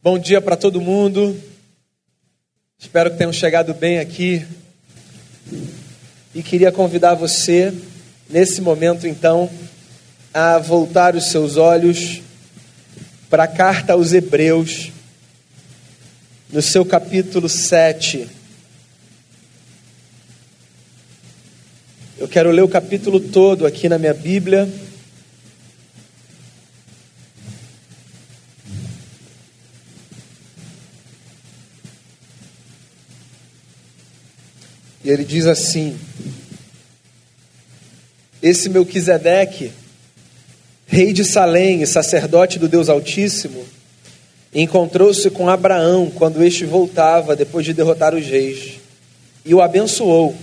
Bom dia para todo mundo. Espero que tenham chegado bem aqui. E queria convidar você, nesse momento então, a voltar os seus olhos para a carta aos Hebreus, no seu capítulo 7. Eu quero ler o capítulo todo aqui na minha Bíblia. Ele diz assim: Esse Melquisedeque, rei de Salém e sacerdote do Deus Altíssimo, encontrou-se com Abraão quando este voltava depois de derrotar os reis e o abençoou.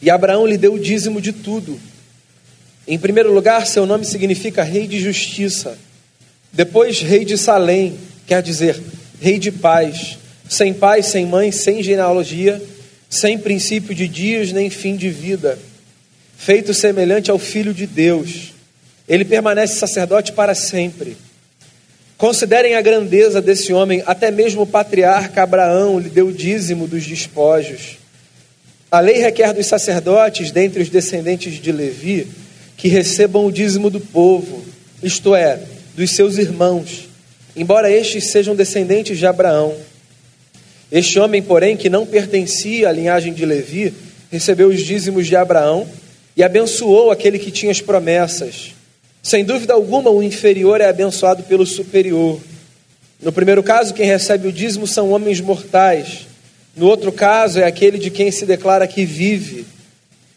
E Abraão lhe deu o dízimo de tudo. Em primeiro lugar, seu nome significa rei de justiça. Depois, rei de Salém, quer dizer rei de paz, sem pai, sem mãe, sem genealogia sem princípio de dias nem fim de vida, feito semelhante ao Filho de Deus. Ele permanece sacerdote para sempre. Considerem a grandeza desse homem, até mesmo o patriarca Abraão lhe deu o dízimo dos despojos. A lei requer dos sacerdotes, dentre os descendentes de Levi, que recebam o dízimo do povo, isto é, dos seus irmãos, embora estes sejam descendentes de Abraão. Este homem, porém, que não pertencia à linhagem de Levi, recebeu os dízimos de Abraão e abençoou aquele que tinha as promessas. Sem dúvida alguma, o inferior é abençoado pelo superior. No primeiro caso, quem recebe o dízimo são homens mortais. No outro caso, é aquele de quem se declara que vive.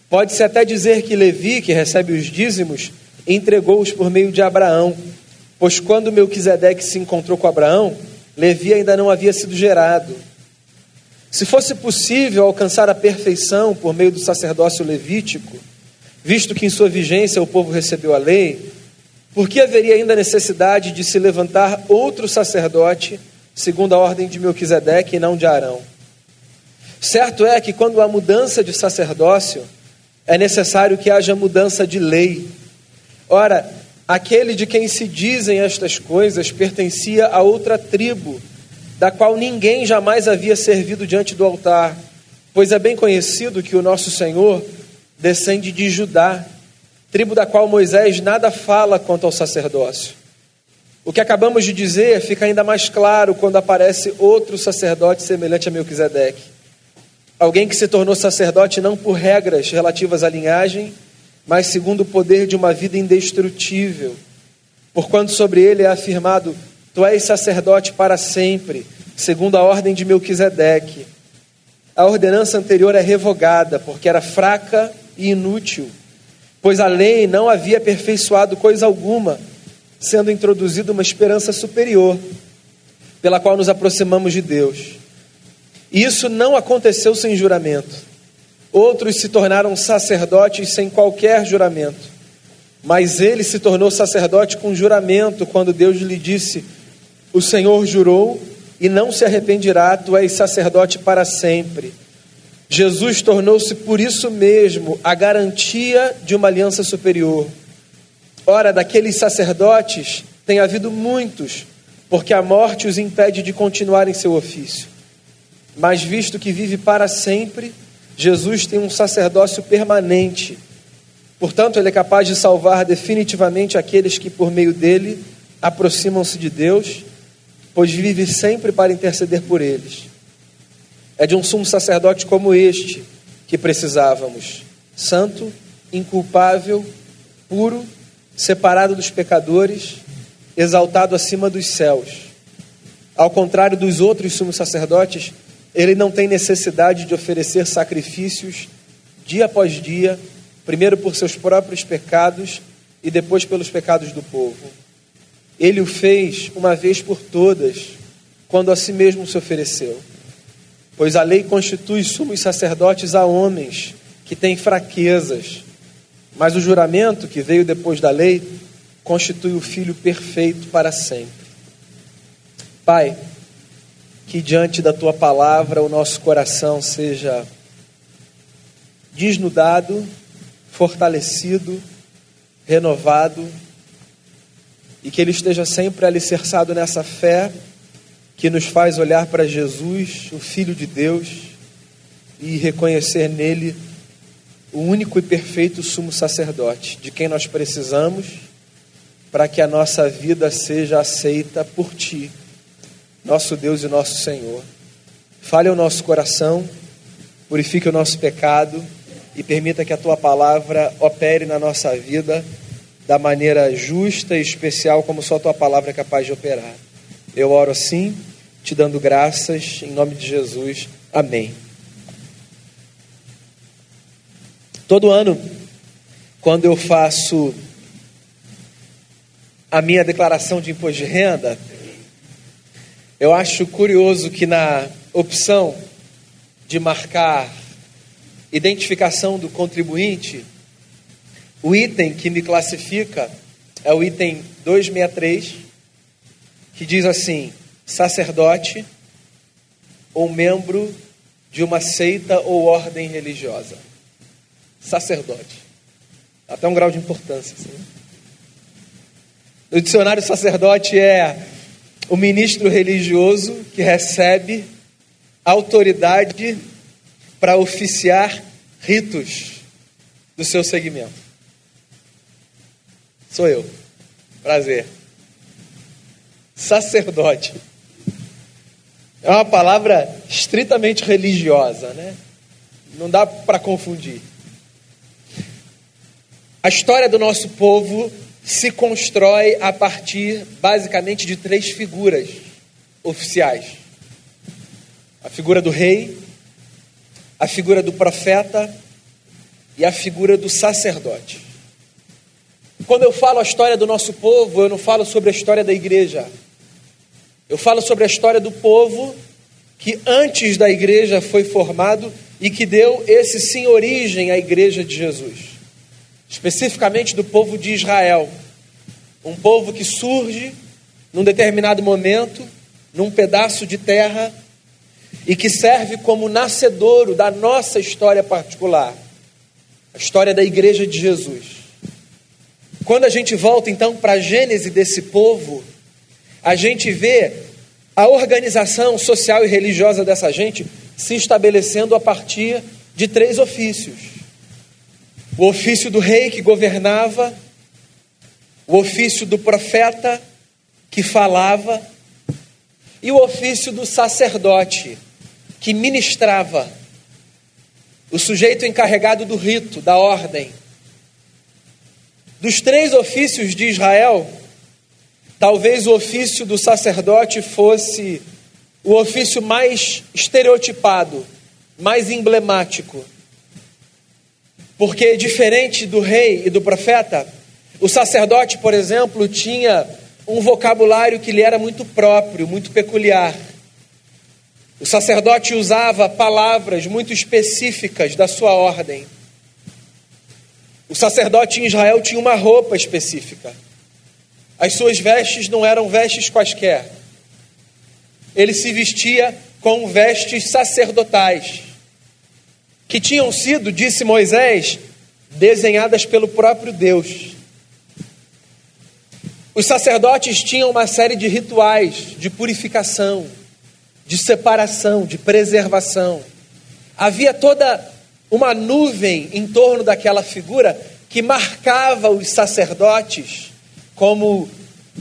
Pode-se até dizer que Levi, que recebe os dízimos, entregou-os por meio de Abraão, pois quando Melquisedeque se encontrou com Abraão, Levi ainda não havia sido gerado. Se fosse possível alcançar a perfeição por meio do sacerdócio levítico, visto que em sua vigência o povo recebeu a lei, por que haveria ainda necessidade de se levantar outro sacerdote, segundo a ordem de Melquisedeque e não de Arão? Certo é que quando há mudança de sacerdócio, é necessário que haja mudança de lei. Ora, aquele de quem se dizem estas coisas pertencia a outra tribo da qual ninguém jamais havia servido diante do altar, pois é bem conhecido que o nosso Senhor descende de Judá, tribo da qual Moisés nada fala quanto ao sacerdócio. O que acabamos de dizer fica ainda mais claro quando aparece outro sacerdote semelhante a Melquisedeque. Alguém que se tornou sacerdote não por regras relativas à linhagem, mas segundo o poder de uma vida indestrutível. Porquanto sobre ele é afirmado Tu és sacerdote para sempre, segundo a ordem de Melquisedeque. A ordenança anterior é revogada, porque era fraca e inútil, pois a lei não havia aperfeiçoado coisa alguma, sendo introduzida uma esperança superior, pela qual nos aproximamos de Deus. E isso não aconteceu sem juramento. Outros se tornaram sacerdotes sem qualquer juramento. Mas ele se tornou sacerdote com juramento quando Deus lhe disse: o Senhor jurou e não se arrependerá, tu és sacerdote para sempre. Jesus tornou-se por isso mesmo a garantia de uma aliança superior. Ora, daqueles sacerdotes tem havido muitos, porque a morte os impede de continuar em seu ofício. Mas visto que vive para sempre, Jesus tem um sacerdócio permanente. Portanto, ele é capaz de salvar definitivamente aqueles que por meio dele aproximam-se de Deus pois vive sempre para interceder por eles. É de um sumo sacerdote como este que precisávamos: santo, inculpável, puro, separado dos pecadores, exaltado acima dos céus. Ao contrário dos outros sumos sacerdotes, ele não tem necessidade de oferecer sacrifícios dia após dia, primeiro por seus próprios pecados e depois pelos pecados do povo. Ele o fez uma vez por todas, quando a si mesmo se ofereceu. Pois a lei constitui sumos sacerdotes a homens que têm fraquezas, mas o juramento que veio depois da lei constitui o Filho perfeito para sempre. Pai, que diante da tua palavra o nosso coração seja desnudado, fortalecido, renovado e que ele esteja sempre alicerçado nessa fé que nos faz olhar para Jesus, o Filho de Deus, e reconhecer nele o único e perfeito sumo sacerdote, de quem nós precisamos para que a nossa vida seja aceita por Ti, nosso Deus e nosso Senhor. Fale o nosso coração, purifique o nosso pecado e permita que a Tua palavra opere na nossa vida da maneira justa e especial, como só a Tua palavra é capaz de operar. Eu oro assim, te dando graças, em nome de Jesus. Amém. Todo ano, quando eu faço a minha declaração de imposto de renda, eu acho curioso que na opção de marcar identificação do contribuinte, o item que me classifica é o item 263, que diz assim: sacerdote ou membro de uma seita ou ordem religiosa. Sacerdote. Até um grau de importância. Assim. No dicionário, sacerdote é o ministro religioso que recebe autoridade para oficiar ritos do seu segmento. Sou eu. Prazer sacerdote. É uma palavra estritamente religiosa, né? Não dá para confundir. A história do nosso povo se constrói a partir, basicamente, de três figuras oficiais: a figura do rei, a figura do profeta e a figura do sacerdote. Quando eu falo a história do nosso povo, eu não falo sobre a história da igreja. Eu falo sobre a história do povo que antes da igreja foi formado e que deu esse sim origem à igreja de Jesus. Especificamente do povo de Israel. Um povo que surge num determinado momento, num pedaço de terra, e que serve como nascedouro da nossa história particular, a história da igreja de Jesus. Quando a gente volta então para a gênese desse povo, a gente vê a organização social e religiosa dessa gente se estabelecendo a partir de três ofícios: o ofício do rei que governava, o ofício do profeta que falava e o ofício do sacerdote que ministrava, o sujeito encarregado do rito, da ordem. Dos três ofícios de Israel, Talvez o ofício do sacerdote fosse o ofício mais estereotipado, mais emblemático. Porque, diferente do rei e do profeta, o sacerdote, por exemplo, tinha um vocabulário que lhe era muito próprio, muito peculiar. O sacerdote usava palavras muito específicas da sua ordem. O sacerdote em Israel tinha uma roupa específica. As suas vestes não eram vestes quaisquer. Ele se vestia com vestes sacerdotais, que tinham sido, disse Moisés, desenhadas pelo próprio Deus. Os sacerdotes tinham uma série de rituais de purificação, de separação, de preservação. Havia toda uma nuvem em torno daquela figura que marcava os sacerdotes como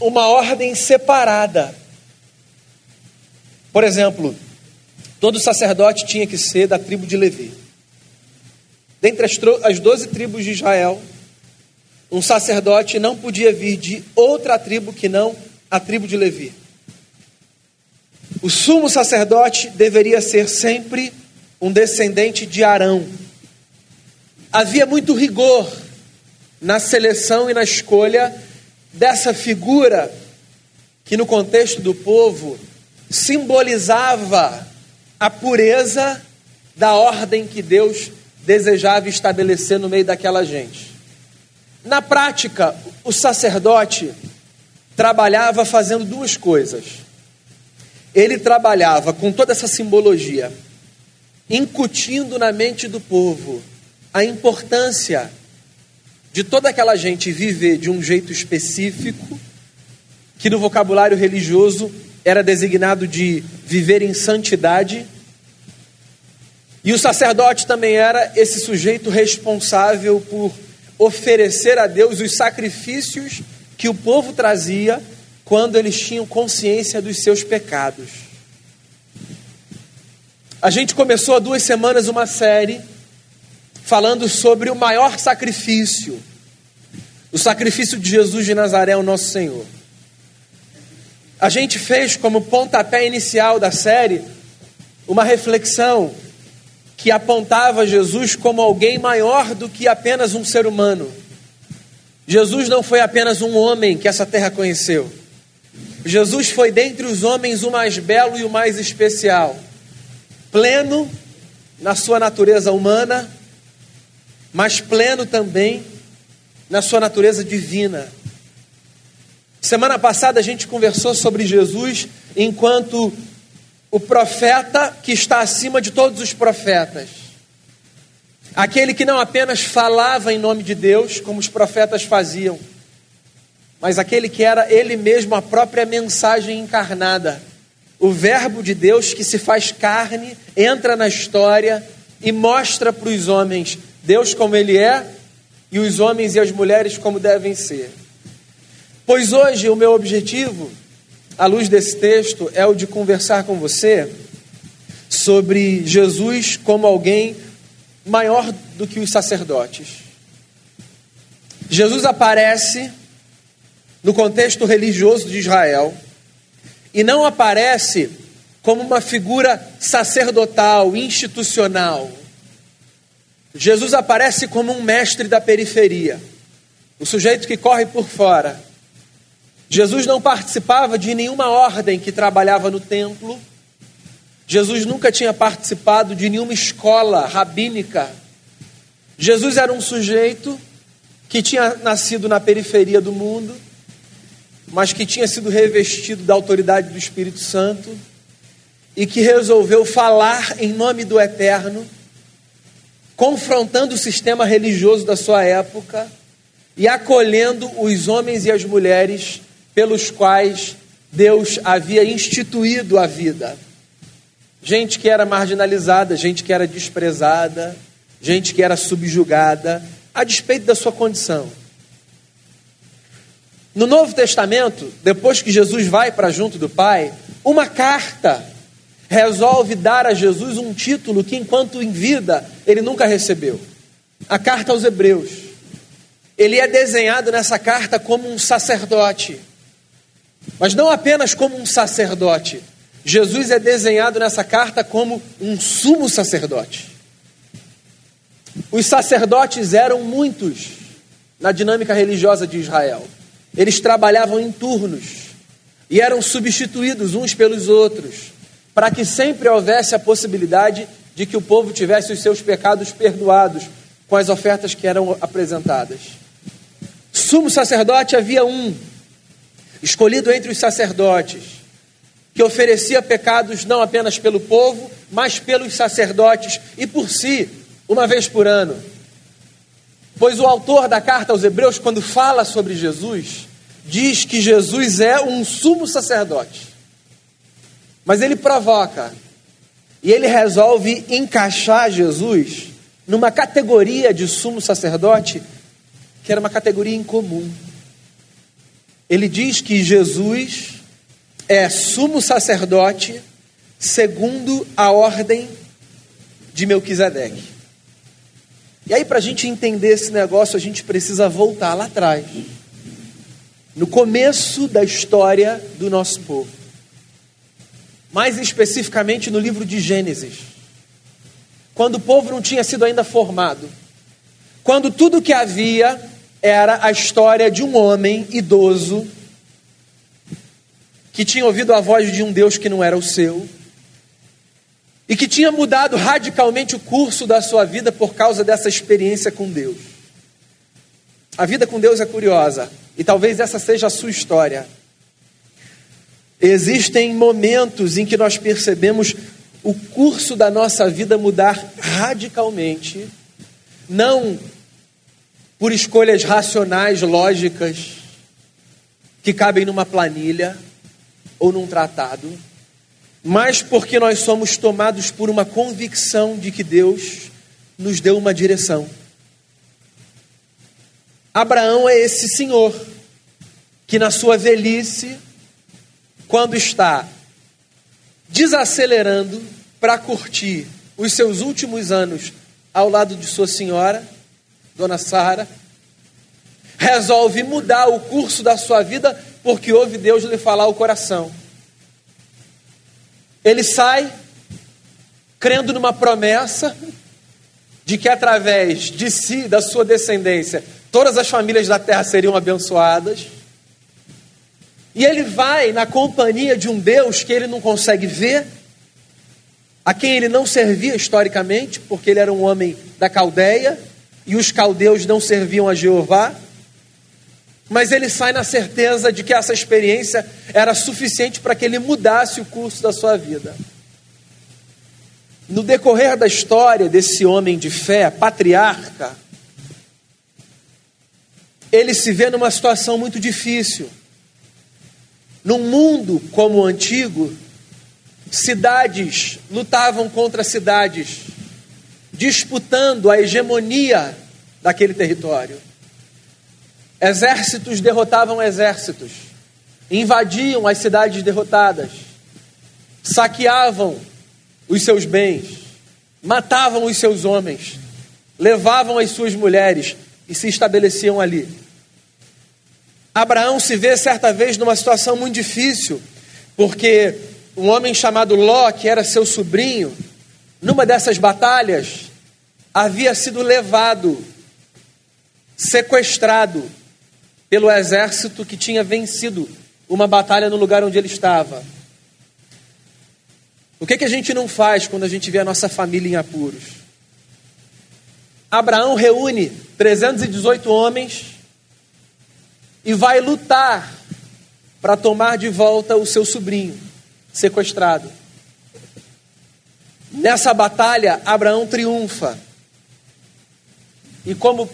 uma ordem separada. Por exemplo, todo sacerdote tinha que ser da tribo de Levi. Dentre as doze tribos de Israel, um sacerdote não podia vir de outra tribo que não a tribo de Levi. O sumo sacerdote deveria ser sempre um descendente de Arão. Havia muito rigor na seleção e na escolha dessa figura que, no contexto do povo, simbolizava a pureza da ordem que Deus desejava estabelecer no meio daquela gente. Na prática, o sacerdote trabalhava fazendo duas coisas. Ele trabalhava com toda essa simbologia, incutindo na mente do povo a importância de toda aquela gente viver de um jeito específico, que no vocabulário religioso era designado de viver em santidade, e o sacerdote também era esse sujeito responsável por oferecer a Deus os sacrifícios que o povo trazia quando eles tinham consciência dos seus pecados. A gente começou há duas semanas uma série falando sobre o maior sacrifício, o sacrifício de Jesus de Nazaré, o nosso Senhor. A gente fez como pontapé inicial da série uma reflexão que apontava Jesus como alguém maior do que apenas um ser humano. Jesus não foi apenas um homem que essa terra conheceu. Jesus foi dentre os homens o mais belo e o mais especial, pleno na sua natureza humana, mas pleno também na sua natureza divina. Semana passada a gente conversou sobre Jesus enquanto o profeta que está acima de todos os profetas. Aquele que não apenas falava em nome de Deus, como os profetas faziam, mas aquele que era ele mesmo a própria mensagem encarnada. O Verbo de Deus que se faz carne, entra na história e mostra para os homens Deus como ele é e os homens e as mulheres como devem ser. Pois hoje o meu objetivo à luz desse texto, é o de conversar com você sobre Jesus como alguém maior do que os sacerdotes. Jesus aparece no contexto religioso de Israel e não aparece como uma figura sacerdotal, institucional. Jesus aparece como um mestre da periferia, o sujeito que corre por fora Jesus não participava de nenhuma ordem que trabalhava no templo. Jesus nunca tinha participado de nenhuma escola rabínica. Jesus era um sujeito que tinha nascido na periferia do mundo, mas que tinha sido revestido da autoridade do Espírito Santo e que resolveu falar em nome do Eterno, confrontando o sistema religioso da sua época e acolhendo os homens e as mulheres pelos quais Deus havia instituído a vida. Gente que era marginalizada, gente que era desprezada, gente que era subjugada, a despeito da sua condição. No Novo Testamento, depois que Jesus vai para junto do Pai, uma carta resolve dar a Jesus um título que, enquanto em vida, ele nunca recebeu. A carta aos Hebreus. Ele é desenhado nessa carta como um sacerdote mas não apenas como um sacerdote. Jesus é desenhado nessa carta como um sumo sacerdote. Os sacerdotes eram muitos na dinâmica religiosa de Israel. Eles trabalhavam em turnos e eram substituídos uns pelos outros, para que sempre houvesse a possibilidade de que o povo tivesse os seus pecados perdoados com as ofertas que eram apresentadas. Sumo sacerdote havia um, escolhido entre os sacerdotes, que oferecia pecados não apenas pelo povo, mas pelos sacerdotes e por si, uma vez por ano. Pois o autor da carta aos Hebreus, quando fala sobre Jesus, diz que Jesus é um sumo sacerdote. Mas ele provoca e ele resolve encaixar Jesus numa categoria de sumo sacerdote que era uma categoria incomum. Ele diz que Jesus é sumo sacerdote segundo a ordem de Melquisedeque. E aí, para a gente entender esse negócio, a gente precisa voltar lá atrás, no começo da história do nosso povo. Mais especificamente no livro de Gênesis, quando o povo não tinha sido ainda formado, quando tudo que havia era a história de um homem idoso que tinha ouvido a voz de um Deus que não era o seu e que tinha mudado radicalmente o curso da sua vida por causa dessa experiência com Deus. A vida com Deus é curiosa e talvez essa seja a sua história. Existem momentos em que nós percebemos o curso da nossa vida mudar radicalmente, não por escolhas racionais, lógicas, que cabem numa planilha, ou num tratado, mas porque nós somos tomados por uma convicção de que Deus nos deu uma direção. Abraão é esse senhor que, na sua velhice, quando está desacelerando para curtir os seus últimos anos ao lado de sua senhora, Dona Sara, resolve mudar o curso da sua vida porque ouve Deus lhe falar o coração. Ele sai crendo numa promessa de que através de si, da sua descendência, todas as famílias da terra seriam abençoadas. E ele vai na companhia de um Deus que ele não consegue ver, a quem ele não servia historicamente, porque ele era um homem da Caldeia e os caldeus não serviam a Jeová. Mas ele sai na certeza de que essa experiência era suficiente para que ele mudasse o curso da sua vida. No decorrer da história desse homem de fé, patriarca, ele se vê numa situação muito difícil. Num mundo como o antigo, cidades lutavam contra cidades, disputando a hegemonia daquele território. Exércitos derrotavam exércitos, invadiam as cidades derrotadas, saqueavam os seus bens, matavam os seus homens, levavam as suas mulheres e se estabeleciam ali. Abraão se vê certa vez numa situação muito difícil, porque um homem chamado Ló, que era seu sobrinho, numa dessas batalhas, havia sido levado, sequestrado pelo exército que tinha vencido uma batalha no lugar onde ele estava. O que, que a gente não faz quando a gente vê a nossa família em apuros? Abraão reúne 318 homens e vai lutar para tomar de volta o seu sobrinho sequestrado. Nessa batalha, Abraão triunfa. E como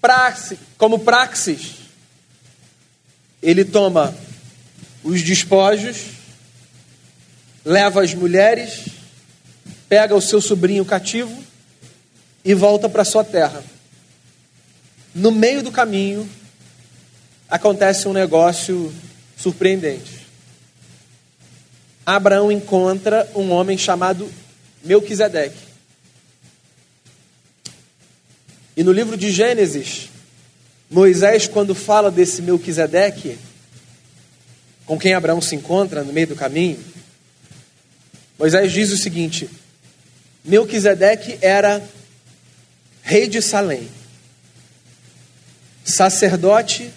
praxe, como praxis, ele toma os despojos, leva as mulheres, pega o seu sobrinho cativo e volta para sua terra. No meio do caminho, acontece um negócio surpreendente. Abraão encontra um homem chamado Melquisedeque. E no livro de Gênesis, Moisés, quando fala desse Melquisedeque, com quem Abraão se encontra no meio do caminho, Moisés diz o seguinte: Melquisedeque era rei de Salém, sacerdote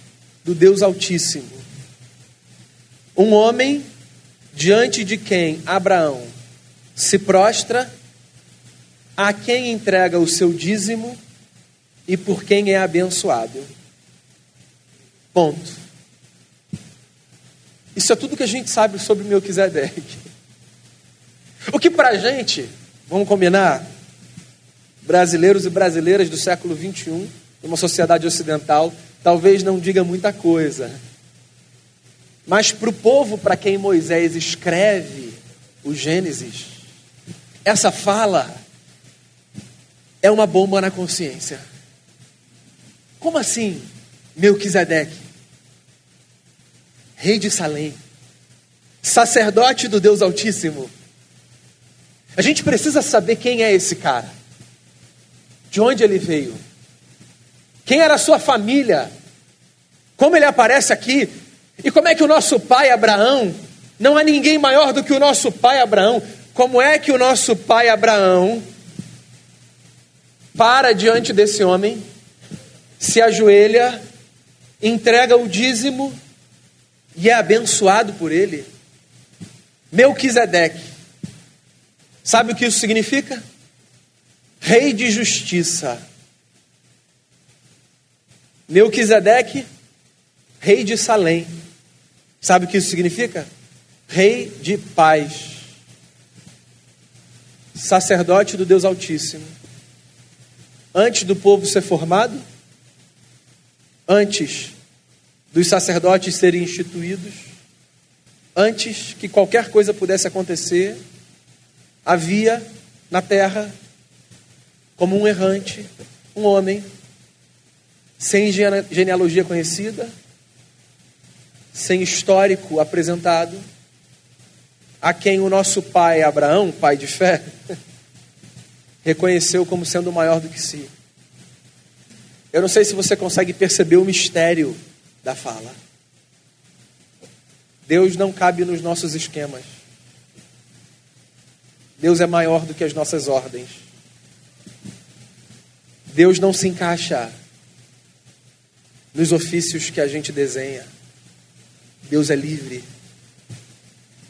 do Deus Altíssimo, um homem diante de quem Abraão se prostra, a quem entrega o seu dízimo e por quem é abençoado. Ponto. Isso é tudo que a gente sabe sobre Melquisedeque. O que para a gente, vamos combinar, brasileiros e brasileiras do século 21, uma sociedade ocidental, talvez não diga muita coisa. Mas para o povo para quem Moisés escreve o Gênesis, essa fala é uma bomba na consciência. Como assim, Melquisedeque? rei de Salém, sacerdote do Deus Altíssimo. A gente precisa saber quem é esse cara, de onde ele veio, quem era a sua família, como ele aparece aqui, e como é que o nosso pai Abraão, não há ninguém maior do que o nosso pai Abraão, como é que o nosso pai Abraão para diante desse homem, se ajoelha, entrega o dízimo e é abençoado por ele. Melquisedeque. Sabe o que isso significa? Rei de justiça. Melquisedeque, rei de Salém. Sabe o que isso significa? Rei de paz. Sacerdote do Deus Altíssimo. Antes do povo ser formado, antes dos sacerdotes serem instituídos, antes que qualquer coisa pudesse acontecer, havia na terra, como um errante, um homem sem genealogia conhecida, sem histórico apresentado, a quem o nosso pai Abraão, pai de fé, reconheceu como sendo maior do que si. Eu não sei se você consegue perceber o mistério da fala. Deus não cabe nos nossos esquemas. Deus é maior do que as nossas ordens. Deus não se encaixa nos ofícios que a gente desenha. Deus é livre.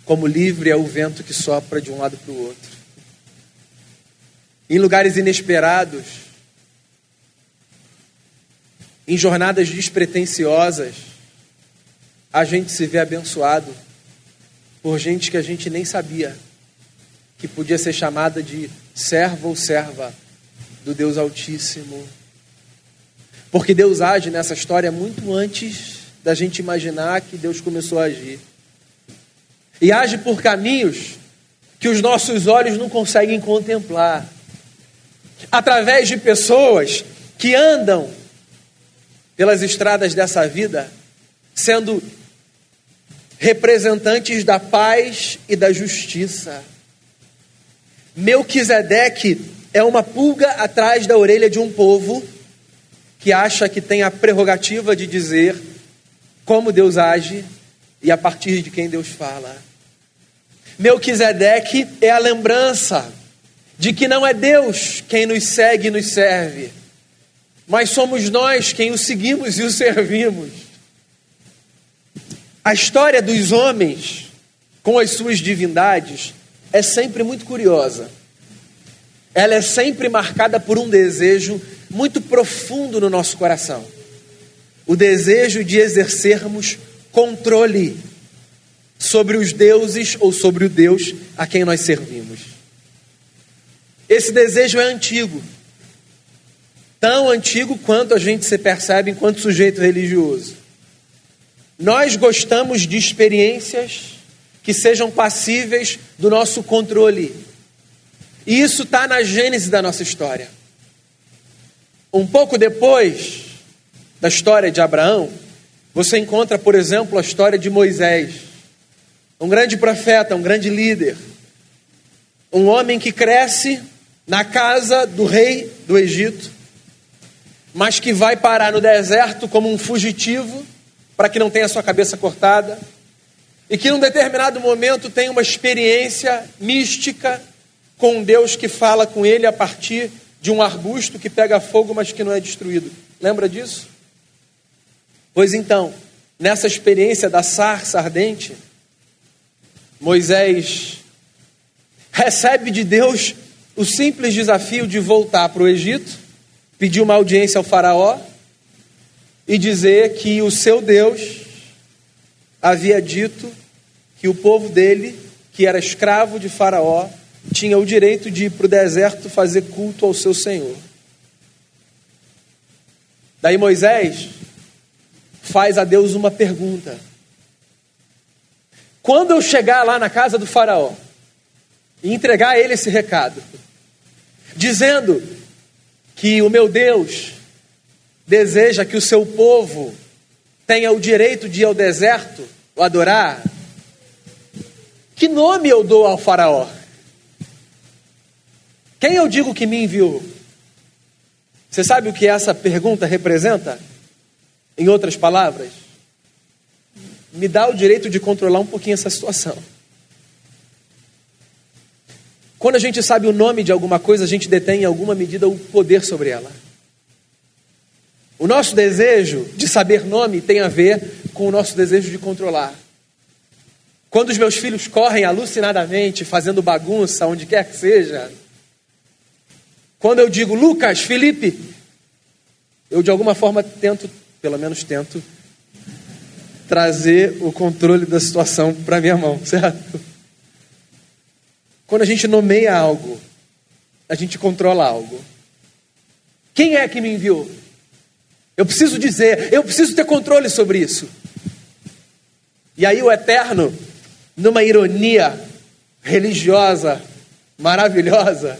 Como livre é o vento que sopra de um lado para o outro. Em lugares inesperados, em jornadas despretensiosas, a gente se vê abençoado por gente que a gente nem sabia que podia ser chamada de servo ou serva do Deus Altíssimo. Porque Deus age nessa história muito antes da gente imaginar que Deus começou a agir. E age por caminhos que os nossos olhos não conseguem contemplar. Através de pessoas que andam pelas estradas dessa vida, sendo representantes da paz e da justiça. Melquisedeque é uma pulga atrás da orelha de um povo que acha que tem a prerrogativa de dizer como Deus age e a partir de quem Deus fala. Melquisedeque é a lembrança de que não é Deus quem nos segue e nos serve, mas somos nós quem o seguimos e o servimos. A história dos homens com as suas divindades é sempre muito curiosa. Ela é sempre marcada por um desejo muito profundo no nosso coração o desejo de exercermos controle sobre os deuses ou sobre o Deus a quem nós servimos. Esse desejo é antigo, tão antigo quanto a gente se percebe enquanto sujeito religioso. Nós gostamos de experiências que sejam passíveis do nosso controle. E isso está na gênese da nossa história. Um pouco depois da história de Abraão, você encontra, por exemplo, a história de Moisés, um grande profeta, um grande líder, um homem que cresce na casa do rei do Egito, mas que vai parar no deserto como um fugitivo para que não tenha sua cabeça cortada, e que num determinado momento tem uma experiência mística com Deus que fala com ele a partir de um arbusto que pega fogo, mas que não é destruído. Lembra disso? Pois então, nessa experiência da sarça ardente, Moisés recebe de Deus o simples desafio de voltar para o Egito, pedir uma audiência ao Faraó e dizer que o seu Deus havia dito que o povo dele, que era escravo de Faraó, tinha o direito de ir para o deserto fazer culto ao seu Senhor. Daí Moisés faz a Deus uma pergunta: Quando eu chegar lá na casa do Faraó e entregar a ele esse recado, dizendo que o meu Deus deseja que o seu povo tenha o direito de ir ao deserto o adorar, que nome eu dou ao Faraó? Quem eu digo que me enviou? Você sabe o que essa pergunta representa? Em outras palavras, me dá o direito de controlar um pouquinho essa situação. Quando a gente sabe o nome de alguma coisa, a gente detém em alguma medida o poder sobre ela. O nosso desejo de saber nome tem a ver com o nosso desejo de controlar. Quando os meus filhos correm alucinadamente, fazendo bagunça, onde quer que seja, quando eu digo Lucas, Felipe, eu de alguma forma tento, pelo menos tento, trazer o controle da situação para minha mão, certo? Quando a gente nomeia algo, a gente controla algo. Quem é que me enviou? Eu preciso dizer, eu preciso ter controle sobre isso. E aí o Eterno numa ironia religiosa maravilhosa,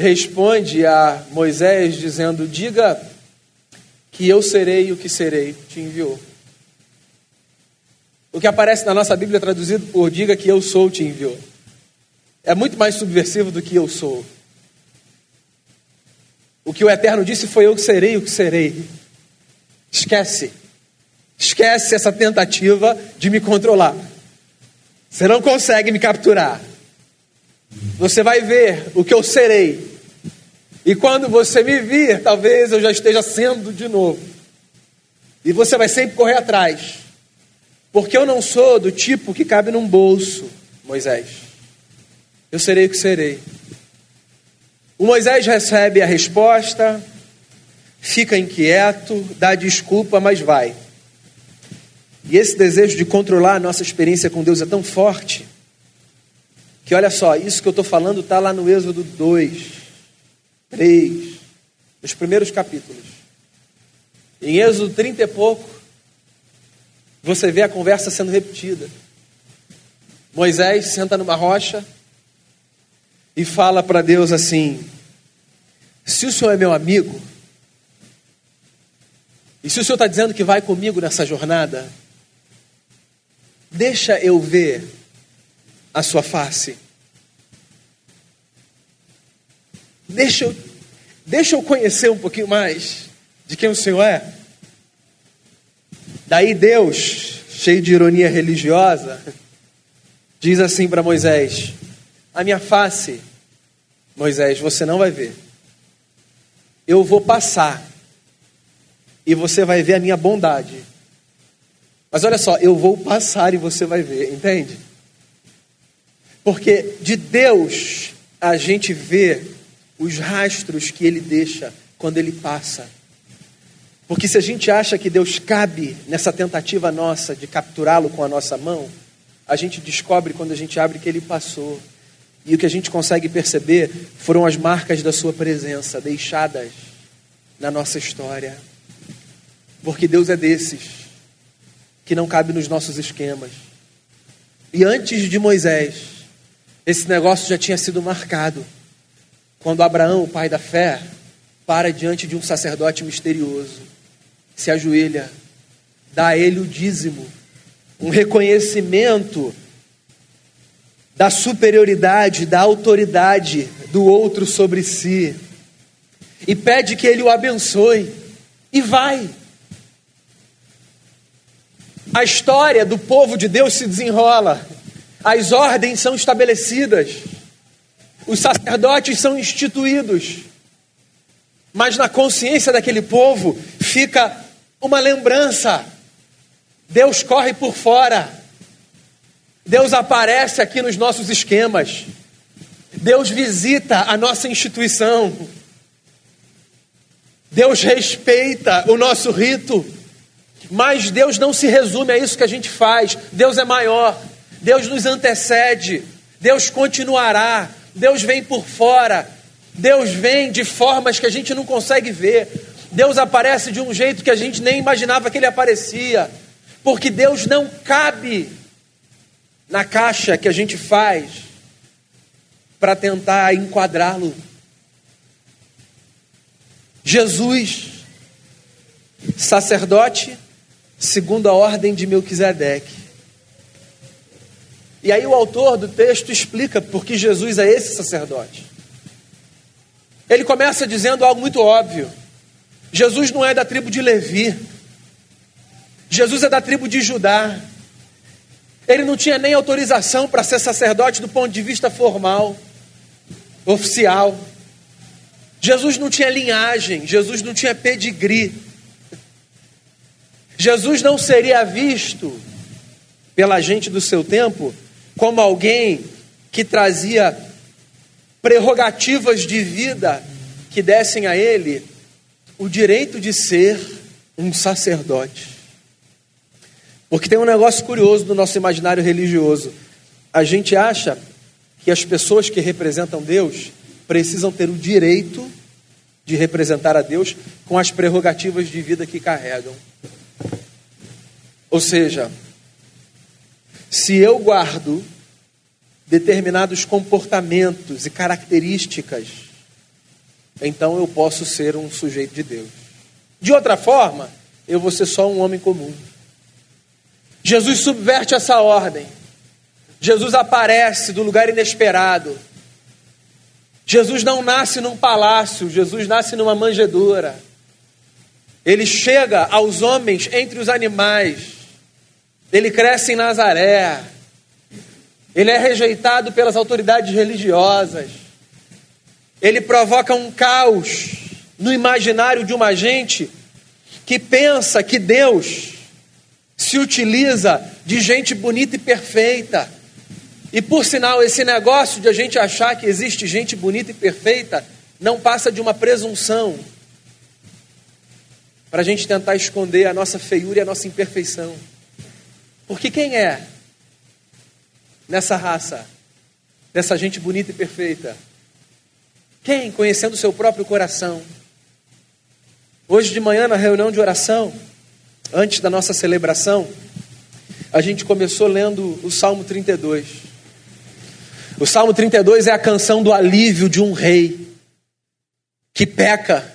responde a Moisés dizendo: Diga que eu serei o que serei, te enviou. O que aparece na nossa Bíblia traduzido por diga que eu sou te enviou. É muito mais subversivo do que eu sou. O que o Eterno disse foi eu que serei o que serei. Esquece. Esquece essa tentativa de me controlar. Você não consegue me capturar. Você vai ver o que eu serei. E quando você me vir, talvez eu já esteja sendo de novo. E você vai sempre correr atrás. Porque eu não sou do tipo que cabe num bolso, Moisés. Eu serei o que serei. O Moisés recebe a resposta, fica inquieto, dá desculpa, mas vai. E esse desejo de controlar a nossa experiência com Deus é tão forte que, olha só, isso que eu estou falando está lá no Êxodo 2, 3, nos primeiros capítulos. Em Êxodo 30 e pouco, você vê a conversa sendo repetida. Moisés senta numa rocha e fala para Deus assim: Se o Senhor é meu amigo, e se o Senhor está dizendo que vai comigo nessa jornada, deixa eu ver a sua face. Deixa eu, deixa eu conhecer um pouquinho mais de quem o Senhor é. Daí Deus, cheio de ironia religiosa, diz assim para Moisés: A minha face, Moisés, você não vai ver. Eu vou passar e você vai ver a minha bondade. Mas olha só, eu vou passar e você vai ver, entende? Porque de Deus a gente vê os rastros que ele deixa quando ele passa. Porque se a gente acha que Deus cabe nessa tentativa nossa de capturá-lo com a nossa mão, a gente descobre quando a gente abre que ele passou. E o que a gente consegue perceber foram as marcas da sua presença deixadas na nossa história. Porque Deus é desses que não cabe nos nossos esquemas. E antes de Moisés, esse negócio já tinha sido marcado. Quando Abraão, o pai da fé, para diante de um sacerdote misterioso se ajoelha, dá a ele o dízimo, um reconhecimento da superioridade, da autoridade do outro sobre si, e pede que ele o abençoe, e vai. A história do povo de Deus se desenrola, as ordens são estabelecidas, os sacerdotes são instituídos, mas na consciência daquele povo fica uma lembrança. Deus corre por fora. Deus aparece aqui nos nossos esquemas. Deus visita a nossa instituição. Deus respeita o nosso rito. Mas Deus não se resume a isso que a gente faz. Deus é maior. Deus nos antecede. Deus continuará. Deus vem por fora. Deus vem de formas que a gente não consegue ver. Deus aparece de um jeito que a gente nem imaginava que ele aparecia, porque Deus não cabe na caixa que a gente faz para tentar enquadrá-lo. Jesus, sacerdote, segundo a ordem de Melquisedeque. E aí o autor do texto explica por que Jesus é esse sacerdote. Ele começa dizendo algo muito óbvio. Jesus não é da tribo de Levi. Jesus é da tribo de Judá. Ele não tinha nem autorização para ser sacerdote do ponto de vista formal, oficial. Jesus não tinha linhagem, Jesus não tinha pedigree. Jesus não seria visto pela gente do seu tempo como alguém que trazia prerrogativas de vida que dessem a ele o direito de ser um sacerdote. Porque tem um negócio curioso no nosso imaginário religioso. A gente acha que as pessoas que representam Deus precisam ter o direito de representar a Deus com as prerrogativas de vida que carregam. Ou seja, se eu guardo determinados comportamentos e características, então eu posso ser um sujeito de Deus. De outra forma, eu vou ser só um homem comum. Jesus subverte essa ordem. Jesus aparece do lugar inesperado. Jesus não nasce num palácio, Jesus nasce numa manjedoura. Ele chega aos homens entre os animais. Ele cresce em Nazaré. Ele é rejeitado pelas autoridades religiosas. Ele provoca um caos no imaginário de uma gente que pensa que Deus se utiliza de gente bonita e perfeita. E por sinal, esse negócio de a gente achar que existe gente bonita e perfeita não passa de uma presunção para a gente tentar esconder a nossa feiura e a nossa imperfeição. Porque quem é nessa raça, dessa gente bonita e perfeita? Quem, conhecendo o seu próprio coração? Hoje de manhã, na reunião de oração, antes da nossa celebração, a gente começou lendo o Salmo 32. O Salmo 32 é a canção do alívio de um rei que peca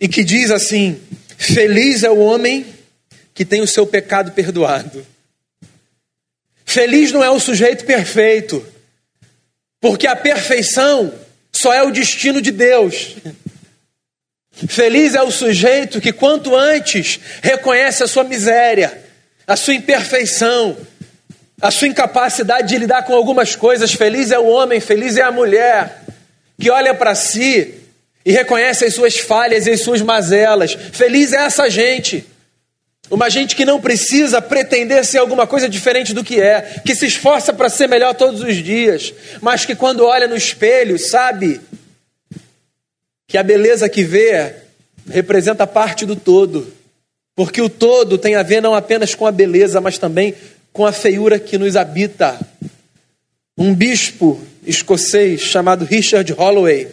e que diz assim: Feliz é o homem que tem o seu pecado perdoado. Feliz não é o sujeito perfeito, porque a perfeição só é o destino de Deus. Feliz é o sujeito que, quanto antes, reconhece a sua miséria, a sua imperfeição, a sua incapacidade de lidar com algumas coisas. Feliz é o homem, feliz é a mulher que olha para si e reconhece as suas falhas e as suas mazelas. Feliz é essa gente uma gente que não precisa pretender ser alguma coisa diferente do que é, que se esforça para ser melhor todos os dias, mas que quando olha no espelho sabe que a beleza que vê representa parte do todo, porque o todo tem a ver não apenas com a beleza, mas também com a feiura que nos habita. Um bispo escocês chamado Richard Holloway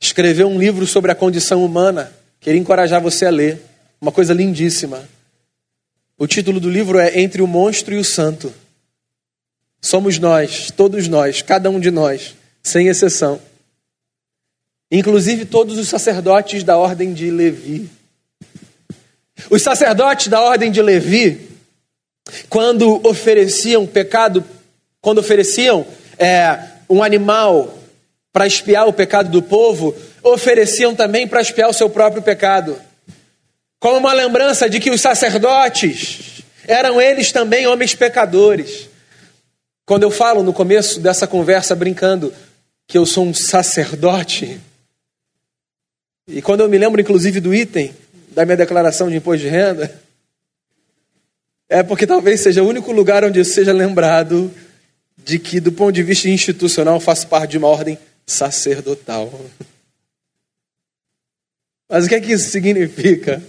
escreveu um livro sobre a condição humana. Queria encorajar você a ler. Uma coisa lindíssima. O título do livro é Entre o Monstro e o Santo. Somos nós, todos nós, cada um de nós, sem exceção. Inclusive todos os sacerdotes da ordem de Levi. Os sacerdotes da ordem de Levi, quando ofereciam pecado, quando ofereciam é, um animal para espiar o pecado do povo, ofereciam também para espiar o seu próprio pecado como uma lembrança de que os sacerdotes eram eles também homens pecadores. Quando eu falo no começo dessa conversa brincando que eu sou um sacerdote, e quando eu me lembro inclusive do item da minha declaração de imposto de renda, é porque talvez seja o único lugar onde eu seja lembrado de que, do ponto de vista institucional, faço parte de uma ordem sacerdotal. Mas o que é que isso significa?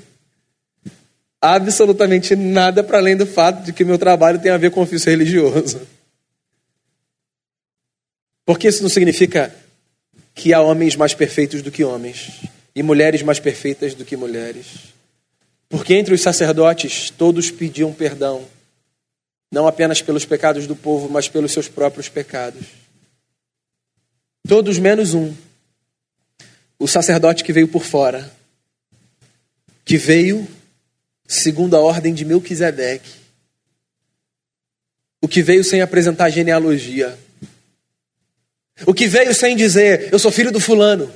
Absolutamente nada para além do fato de que meu trabalho tem a ver com ofício religioso. Porque isso não significa que há homens mais perfeitos do que homens e mulheres mais perfeitas do que mulheres. Porque entre os sacerdotes todos pediam perdão, não apenas pelos pecados do povo, mas pelos seus próprios pecados. Todos menos um. O sacerdote que veio por fora, que veio segundo a ordem de Melquisedeque. O que veio sem apresentar genealogia. O que veio sem dizer, eu sou filho do fulano,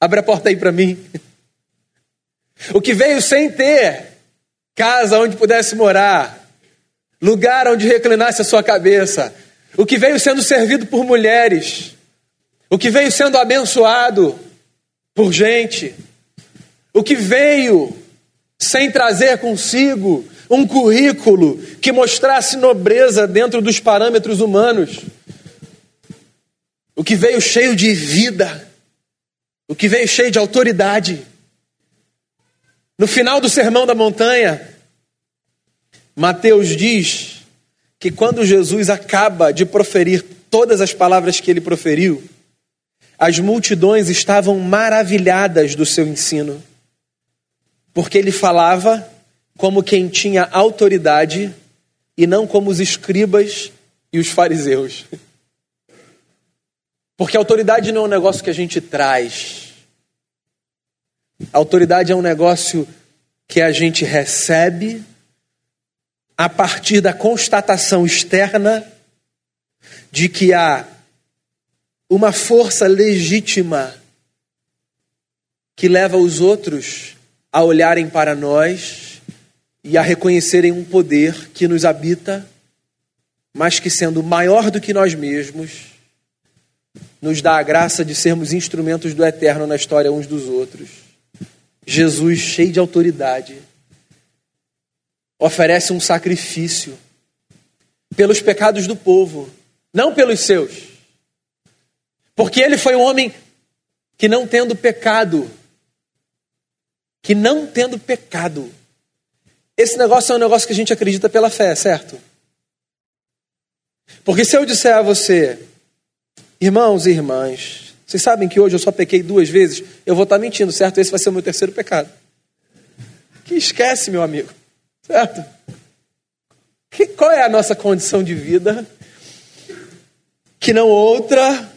abre a porta aí para mim. O que veio sem ter casa onde pudesse morar, lugar onde reclinasse a sua cabeça. O que veio sendo servido por mulheres. O que veio sendo abençoado por gente. O que veio sem trazer consigo um currículo que mostrasse nobreza dentro dos parâmetros humanos. O que veio cheio de vida, o que veio cheio de autoridade. No final do Sermão da Montanha, Mateus diz que quando Jesus acaba de proferir todas as palavras que ele proferiu, as multidões estavam maravilhadas do seu ensino porque ele falava como quem tinha autoridade e não como os escribas e os fariseus. Porque autoridade não é um negócio que a gente traz. A autoridade é um negócio que a gente recebe a partir da constatação externa de que há uma força legítima que leva os outros a olharem para nós e a reconhecerem um poder que nos habita, mas que, sendo maior do que nós mesmos, nos dá a graça de sermos instrumentos do eterno na história uns dos outros. Jesus, cheio de autoridade, oferece um sacrifício pelos pecados do povo, não pelos seus. Porque ele foi um homem que, não tendo pecado, que não tendo pecado. Esse negócio é um negócio que a gente acredita pela fé, certo? Porque se eu disser a você, irmãos e irmãs, vocês sabem que hoje eu só pequei duas vezes, eu vou estar mentindo, certo? Esse vai ser o meu terceiro pecado. Que esquece, meu amigo, certo? Que, qual é a nossa condição de vida? Que não outra,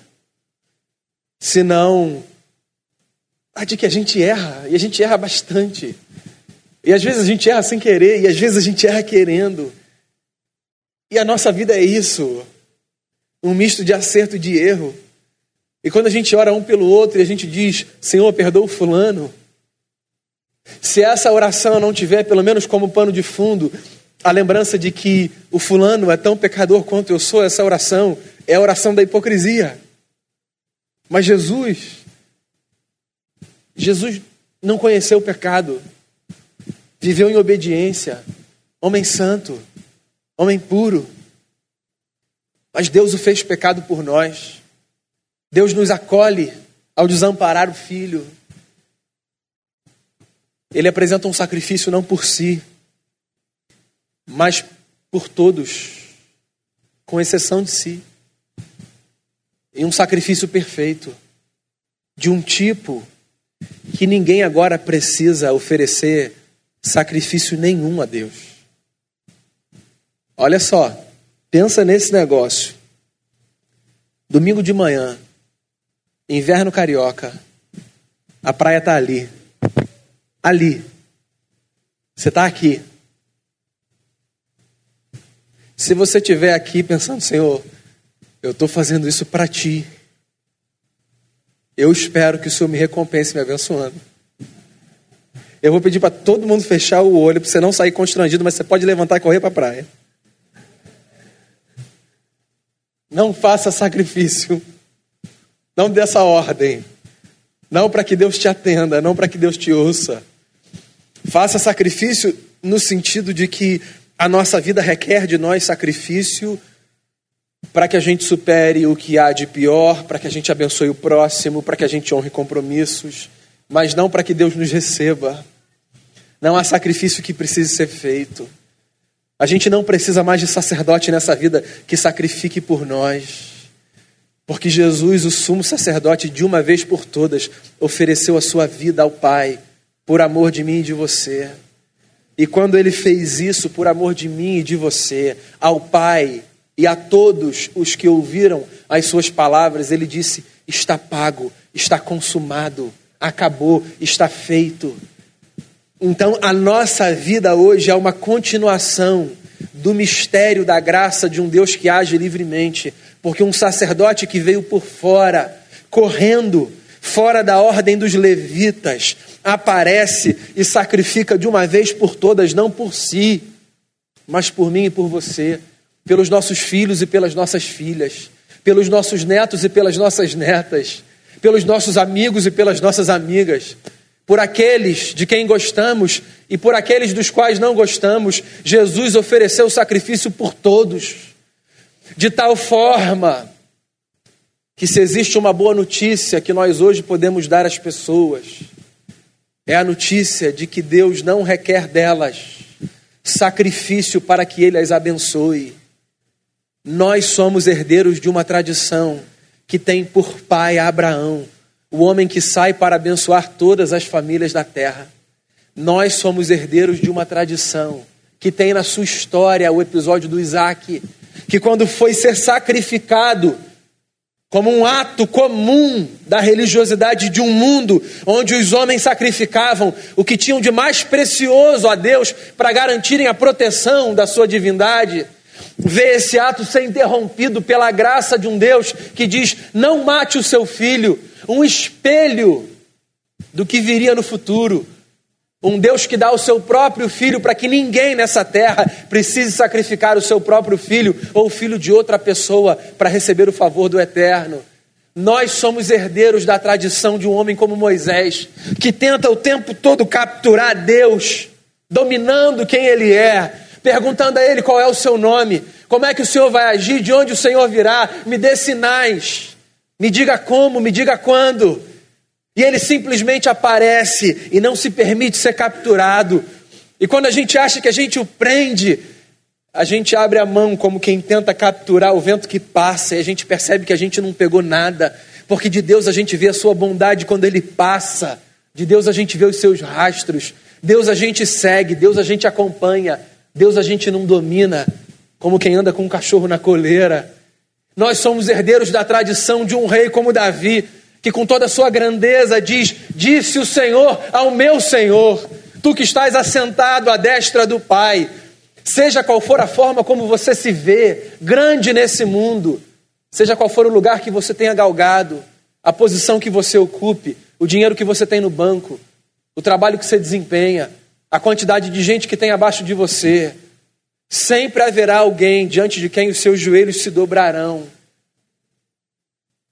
senão a de que a gente erra, e a gente erra bastante. E às vezes a gente erra sem querer, e às vezes a gente erra querendo. E a nossa vida é isso um misto de acerto e de erro. E quando a gente ora um pelo outro e a gente diz, Senhor, perdoa o fulano, se essa oração não tiver, pelo menos como pano de fundo, a lembrança de que o fulano é tão pecador quanto eu sou, essa oração é a oração da hipocrisia. Mas Jesus, Jesus não conheceu o pecado, viveu em obediência, homem santo, homem puro. Mas Deus o fez pecado por nós. Deus nos acolhe ao desamparar o filho. Ele apresenta um sacrifício não por si, mas por todos, com exceção de si. E um sacrifício perfeito, de um tipo que ninguém agora precisa oferecer sacrifício nenhum a Deus. Olha só, pensa nesse negócio. Domingo de manhã, inverno carioca, a praia está ali. Ali. Você está aqui. Se você estiver aqui pensando, Senhor, eu estou fazendo isso para ti. Eu espero que o Senhor me recompense me abençoando. Eu vou pedir para todo mundo fechar o olho, para você não sair constrangido, mas você pode levantar e correr para a praia. Não faça sacrifício. Não dessa ordem. Não para que Deus te atenda, não para que Deus te ouça. Faça sacrifício no sentido de que a nossa vida requer de nós sacrifício para que a gente supere o que há de pior, para que a gente abençoe o próximo, para que a gente honre compromissos, mas não para que Deus nos receba. Não há sacrifício que precise ser feito. A gente não precisa mais de sacerdote nessa vida que sacrifique por nós. Porque Jesus, o sumo sacerdote, de uma vez por todas, ofereceu a sua vida ao Pai, por amor de mim e de você. E quando ele fez isso por amor de mim e de você, ao Pai, e a todos os que ouviram as suas palavras, ele disse: Está pago, está consumado, acabou, está feito. Então, a nossa vida hoje é uma continuação do mistério da graça de um Deus que age livremente, porque um sacerdote que veio por fora, correndo, fora da ordem dos levitas, aparece e sacrifica de uma vez por todas, não por si, mas por mim e por você pelos nossos filhos e pelas nossas filhas, pelos nossos netos e pelas nossas netas, pelos nossos amigos e pelas nossas amigas, por aqueles de quem gostamos e por aqueles dos quais não gostamos. Jesus ofereceu sacrifício por todos, de tal forma que se existe uma boa notícia que nós hoje podemos dar às pessoas, é a notícia de que Deus não requer delas sacrifício para que Ele as abençoe. Nós somos herdeiros de uma tradição que tem por pai Abraão, o homem que sai para abençoar todas as famílias da terra. Nós somos herdeiros de uma tradição que tem na sua história o episódio do Isaac, que quando foi ser sacrificado, como um ato comum da religiosidade de um mundo onde os homens sacrificavam o que tinham de mais precioso a Deus para garantirem a proteção da sua divindade. Ver esse ato ser interrompido pela graça de um Deus que diz: não mate o seu filho, um espelho do que viria no futuro. Um Deus que dá o seu próprio filho para que ninguém nessa terra precise sacrificar o seu próprio filho ou o filho de outra pessoa para receber o favor do eterno. Nós somos herdeiros da tradição de um homem como Moisés, que tenta o tempo todo capturar Deus, dominando quem ele é, perguntando a ele qual é o seu nome, como é que o Senhor vai agir, de onde o Senhor virá, me dê sinais, me diga como, me diga quando. E ele simplesmente aparece e não se permite ser capturado. E quando a gente acha que a gente o prende, a gente abre a mão como quem tenta capturar o vento que passa e a gente percebe que a gente não pegou nada, porque de Deus a gente vê a sua bondade quando ele passa, de Deus a gente vê os seus rastros, Deus a gente segue, Deus a gente acompanha, Deus a gente não domina, como quem anda com um cachorro na coleira. Nós somos herdeiros da tradição de um rei como Davi, que com toda a sua grandeza diz: Disse o Senhor ao meu Senhor, tu que estás assentado à destra do Pai, seja qual for a forma como você se vê, grande nesse mundo, seja qual for o lugar que você tenha galgado, a posição que você ocupe, o dinheiro que você tem no banco, o trabalho que você desempenha, a quantidade de gente que tem abaixo de você, sempre haverá alguém diante de quem os seus joelhos se dobrarão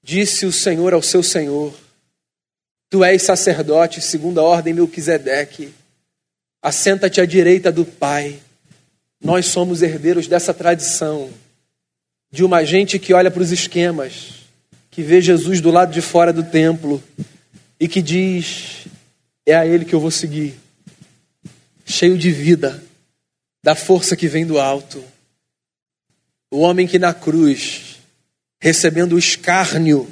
Disse o Senhor ao seu Senhor: Tu és sacerdote segundo a ordem Melquisedeque. Assenta-te à direita do Pai. Nós somos herdeiros dessa tradição de uma gente que olha para os esquemas, que vê Jesus do lado de fora do templo e que diz: É a Ele que eu vou seguir, cheio de vida, da força que vem do alto. O homem que na cruz recebendo o escárnio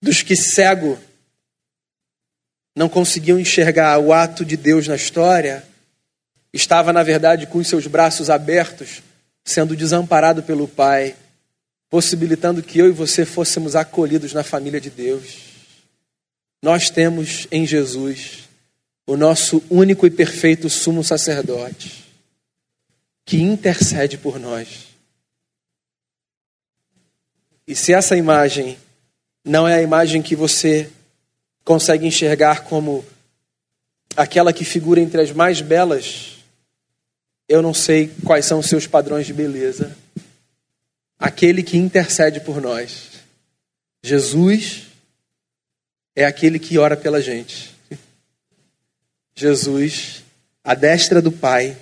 dos que cego não conseguiam enxergar o ato de Deus na história, estava, na verdade, com os seus braços abertos, sendo desamparado pelo Pai, possibilitando que eu e você fôssemos acolhidos na família de Deus. Nós temos em Jesus o nosso único e perfeito sumo sacerdote, que intercede por nós. E se essa imagem não é a imagem que você consegue enxergar como aquela que figura entre as mais belas, eu não sei quais são os seus padrões de beleza. Aquele que intercede por nós. Jesus é aquele que ora pela gente. Jesus, a destra do Pai,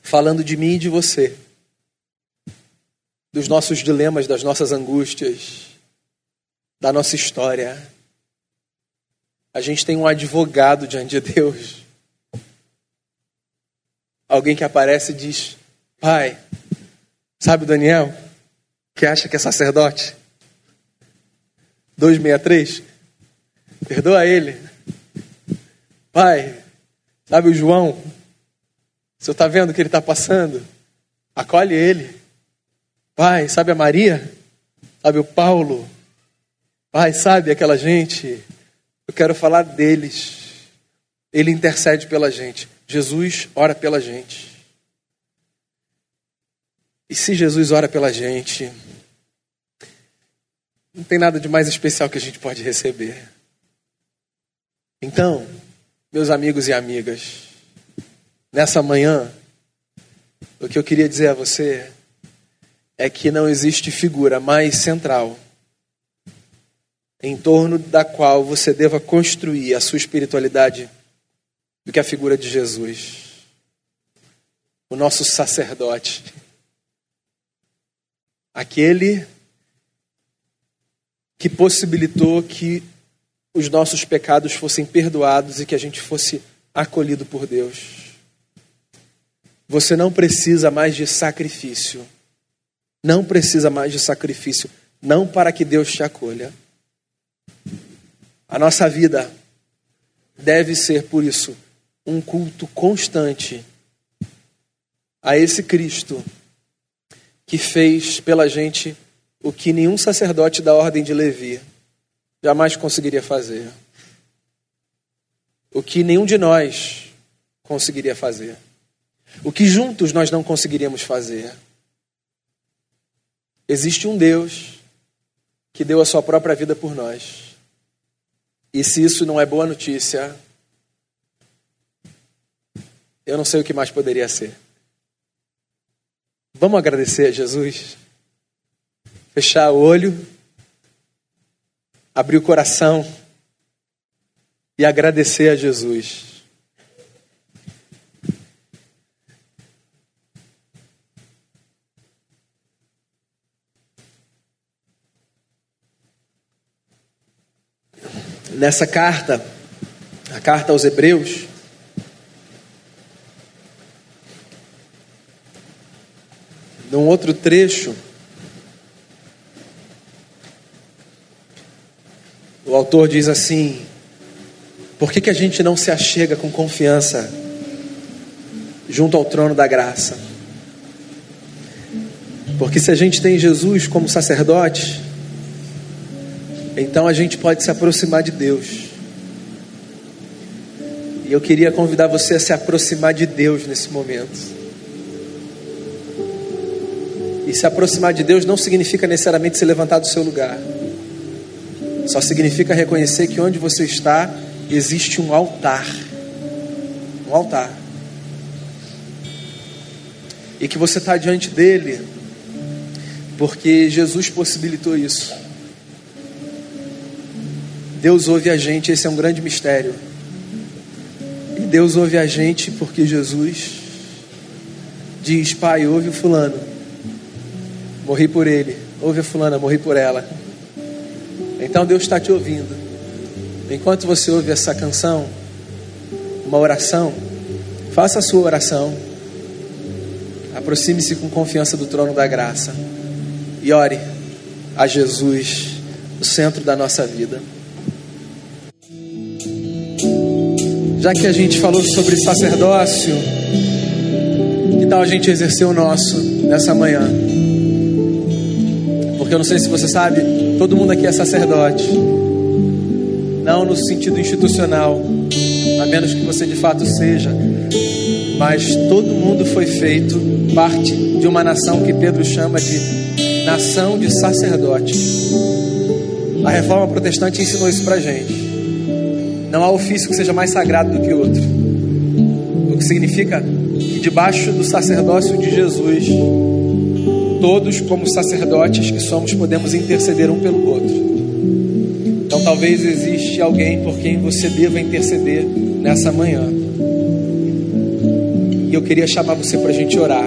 falando de mim e de você dos nossos dilemas, das nossas angústias, da nossa história. A gente tem um advogado diante de Deus. Alguém que aparece e diz: Pai, sabe Daniel, que acha que é sacerdote? 263? Perdoa ele. Pai, sabe o João? O senhor está vendo o que ele está passando? Acolhe ele. Pai, sabe a Maria? Sabe o Paulo? Pai, sabe aquela gente? Eu quero falar deles. Ele intercede pela gente. Jesus ora pela gente. E se Jesus ora pela gente, não tem nada de mais especial que a gente pode receber. Então, meus amigos e amigas, nessa manhã, o que eu queria dizer a você é que não existe figura mais central em torno da qual você deva construir a sua espiritualidade do que a figura de Jesus, o nosso sacerdote, aquele que possibilitou que os nossos pecados fossem perdoados e que a gente fosse acolhido por Deus. Você não precisa mais de sacrifício não precisa mais de sacrifício, não para que Deus te acolha. A nossa vida deve ser, por isso, um culto constante a esse Cristo que fez pela gente o que nenhum sacerdote da ordem de Levi jamais conseguiria fazer. O que nenhum de nós conseguiria fazer. O que juntos nós não conseguiríamos fazer. Existe um Deus que deu a sua própria vida por nós. E se isso não é boa notícia, eu não sei o que mais poderia ser. Vamos agradecer a Jesus? Fechar o olho, abrir o coração e agradecer a Jesus. Nessa carta, a carta aos Hebreus, num outro trecho, o autor diz assim: por que, que a gente não se achega com confiança junto ao trono da graça? Porque se a gente tem Jesus como sacerdote, então a gente pode se aproximar de Deus. E eu queria convidar você a se aproximar de Deus nesse momento. E se aproximar de Deus não significa necessariamente se levantar do seu lugar. Só significa reconhecer que onde você está existe um altar. Um altar. E que você está diante dele porque Jesus possibilitou isso. Deus ouve a gente, esse é um grande mistério. E Deus ouve a gente porque Jesus diz: Pai, ouve o fulano morri por ele. Ouve a fulana, morri por ela. Então Deus está te ouvindo. Enquanto você ouve essa canção, uma oração, faça a sua oração. Aproxime-se com confiança do trono da graça e ore a Jesus, o centro da nossa vida. Já que a gente falou sobre sacerdócio, que tal a gente exercer o nosso nessa manhã? Porque eu não sei se você sabe, todo mundo aqui é sacerdote. Não no sentido institucional, a menos que você de fato seja. Mas todo mundo foi feito parte de uma nação que Pedro chama de nação de sacerdotes. A reforma protestante ensinou isso pra gente. Não há ofício que seja mais sagrado do que outro. O que significa que debaixo do sacerdócio de Jesus, todos, como sacerdotes que somos, podemos interceder um pelo outro. Então, talvez existe alguém por quem você deva interceder nessa manhã. E eu queria chamar você para a gente orar.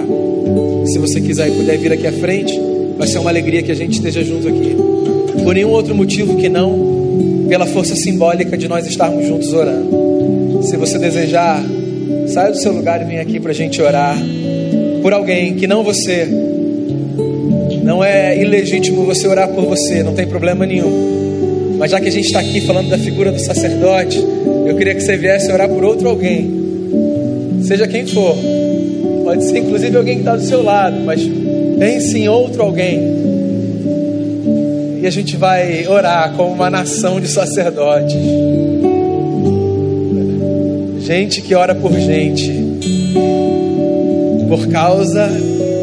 Se você quiser e puder vir aqui à frente, vai ser uma alegria que a gente esteja junto aqui. Por nenhum outro motivo que não pela força simbólica de nós estarmos juntos orando. Se você desejar, saia do seu lugar e venha aqui para a gente orar por alguém que não você não é ilegítimo você orar por você, não tem problema nenhum. Mas já que a gente está aqui falando da figura do sacerdote, eu queria que você viesse orar por outro alguém, seja quem for. Pode ser inclusive alguém que está do seu lado, mas pense em outro alguém. E a gente vai orar como uma nação de sacerdotes. Gente que ora por gente. Por causa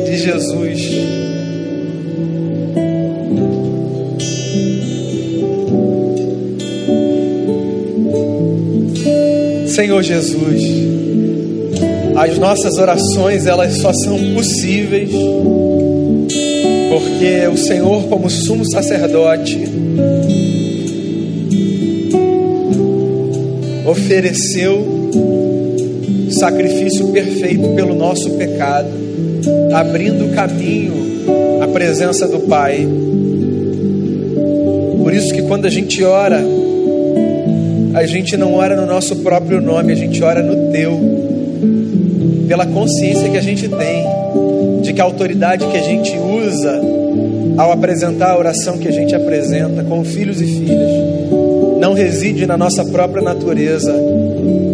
de Jesus. Senhor Jesus, as nossas orações elas só são possíveis porque o Senhor, como sumo sacerdote, ofereceu sacrifício perfeito pelo nosso pecado, abrindo caminho à presença do Pai. Por isso que quando a gente ora, a gente não ora no nosso próprio nome, a gente ora no teu, pela consciência que a gente tem de que a autoridade que a gente usa ao apresentar a oração que a gente apresenta com filhos e filhas não reside na nossa própria natureza,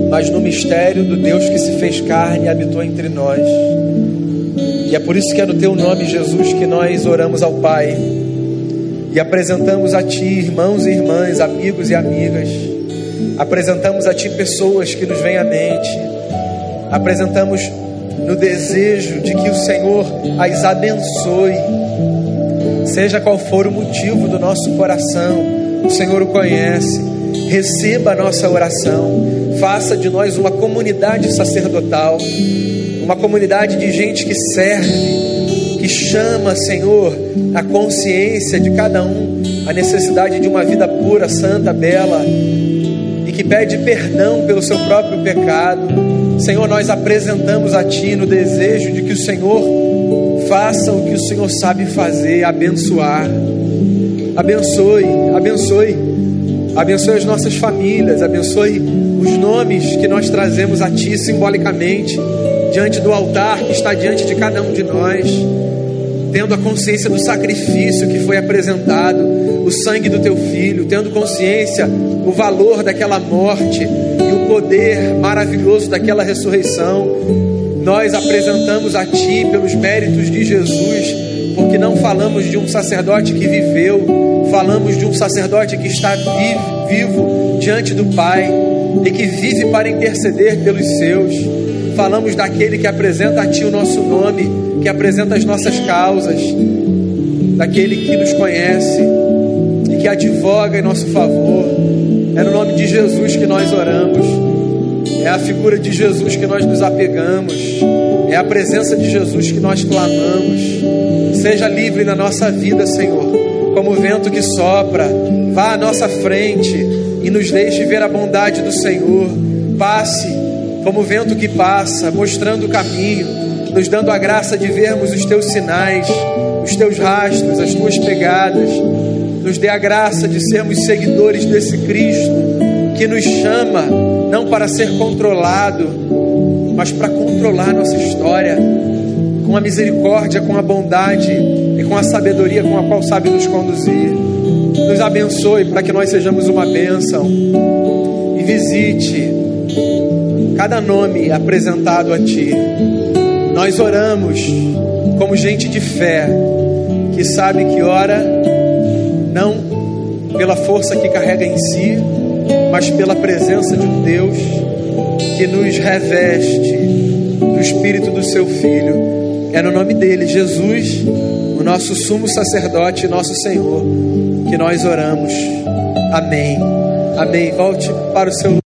mas no mistério do Deus que se fez carne e habitou entre nós. E é por isso que é no teu nome, Jesus, que nós oramos ao Pai e apresentamos a Ti, irmãos e irmãs, amigos e amigas. Apresentamos a Ti pessoas que nos vêm à mente. Apresentamos no desejo de que o Senhor as abençoe. Seja qual for o motivo do nosso coração, o Senhor o conhece. Receba a nossa oração. Faça de nós uma comunidade sacerdotal uma comunidade de gente que serve, que chama, Senhor, a consciência de cada um, a necessidade de uma vida pura, santa, bela, que pede perdão pelo seu próprio pecado. Senhor, nós apresentamos a Ti no desejo de que o Senhor faça o que o Senhor sabe fazer, abençoar. Abençoe, abençoe, abençoe as nossas famílias, abençoe os nomes que nós trazemos a Ti simbolicamente diante do altar que está diante de cada um de nós, tendo a consciência do sacrifício que foi apresentado, o sangue do teu filho, tendo consciência o valor daquela morte e o poder maravilhoso daquela ressurreição. Nós apresentamos a ti pelos méritos de Jesus, porque não falamos de um sacerdote que viveu, falamos de um sacerdote que está vivo, vivo diante do Pai e que vive para interceder pelos seus falamos daquele que apresenta a Ti o nosso nome, que apresenta as nossas causas, daquele que nos conhece que advoga em nosso favor. É no nome de Jesus que nós oramos, é a figura de Jesus que nós nos apegamos, é a presença de Jesus que nós clamamos. Seja livre na nossa vida, Senhor, como o vento que sopra, vá à nossa frente e nos deixe ver a bondade do Senhor. Passe como o vento que passa, mostrando o caminho, nos dando a graça de vermos os teus sinais, os teus rastros, as tuas pegadas. Nos dê a graça de sermos seguidores desse Cristo que nos chama não para ser controlado, mas para controlar nossa história com a misericórdia, com a bondade e com a sabedoria com a qual sabe nos conduzir. Nos abençoe para que nós sejamos uma bênção e visite cada nome apresentado a Ti. Nós oramos como gente de fé, que sabe que ora não pela força que carrega em si, mas pela presença de um Deus que nos reveste do Espírito do Seu Filho. É no nome dele, Jesus, o nosso sumo sacerdote, nosso Senhor, que nós oramos. Amém. Amém. Volte para o seu